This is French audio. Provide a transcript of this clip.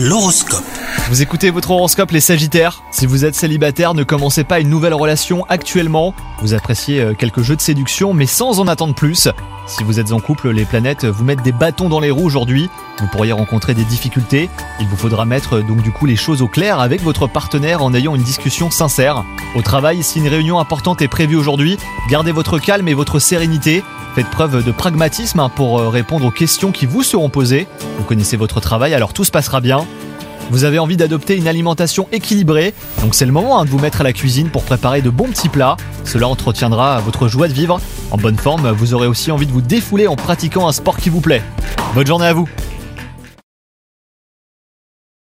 L'horoscope. Vous écoutez votre horoscope les Sagittaires Si vous êtes célibataire, ne commencez pas une nouvelle relation actuellement. Vous appréciez euh, quelques jeux de séduction, mais sans en attendre plus. Si vous êtes en couple, les planètes vous mettent des bâtons dans les roues aujourd'hui. Vous pourriez rencontrer des difficultés. Il vous faudra mettre donc du coup les choses au clair avec votre partenaire en ayant une discussion sincère. Au travail, si une réunion importante est prévue aujourd'hui, gardez votre calme et votre sérénité. Faites preuve de pragmatisme hein, pour euh, répondre aux questions qui vous seront posées. Vous connaissez votre travail, alors tout se passera bien. Vous avez envie d'adopter une alimentation équilibrée, donc c'est le moment hein, de vous mettre à la cuisine pour préparer de bons petits plats. Cela entretiendra votre joie de vivre. En bonne forme, vous aurez aussi envie de vous défouler en pratiquant un sport qui vous plaît. Bonne journée à vous